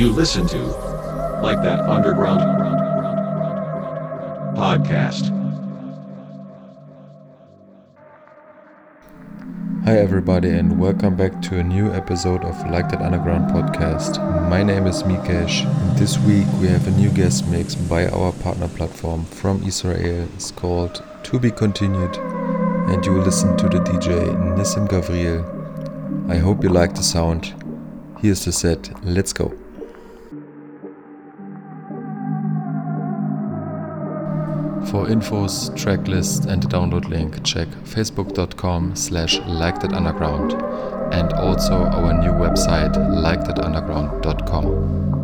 You listen to like that underground podcast. Hi, everybody, and welcome back to a new episode of Like That Underground podcast. My name is Mikesh, and this week we have a new guest mix by our partner platform from Israel. It's called To Be Continued, and you will listen to the DJ Nissim Gavriel. I hope you like the sound. Here's the set. Let's go. For infos, tracklist and download link, check facebook.com slash likethatunderground and also our new website likethatunderground.com.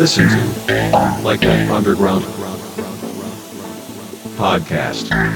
listen to like that underground podcast.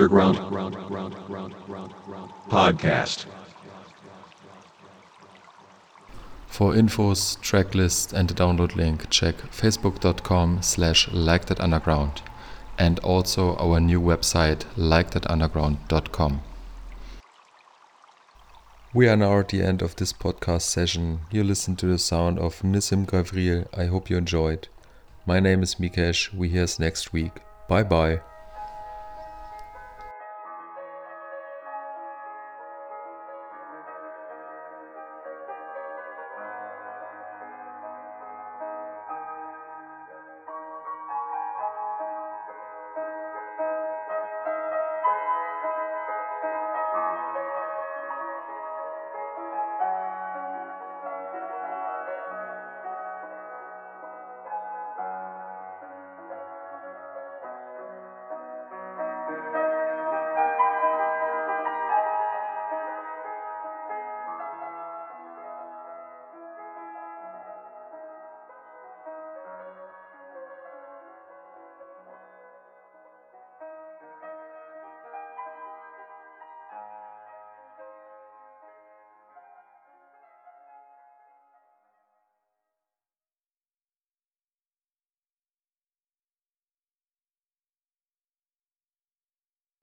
Underground podcast. For infos, tracklist and the download link, check facebook.com slash like that underground and also our new website likethatunderground.com. We are now at the end of this podcast session. You listen to the sound of Nissim Gavriel. I hope you enjoyed. My name is Mikesh. We hear us next week. Bye bye.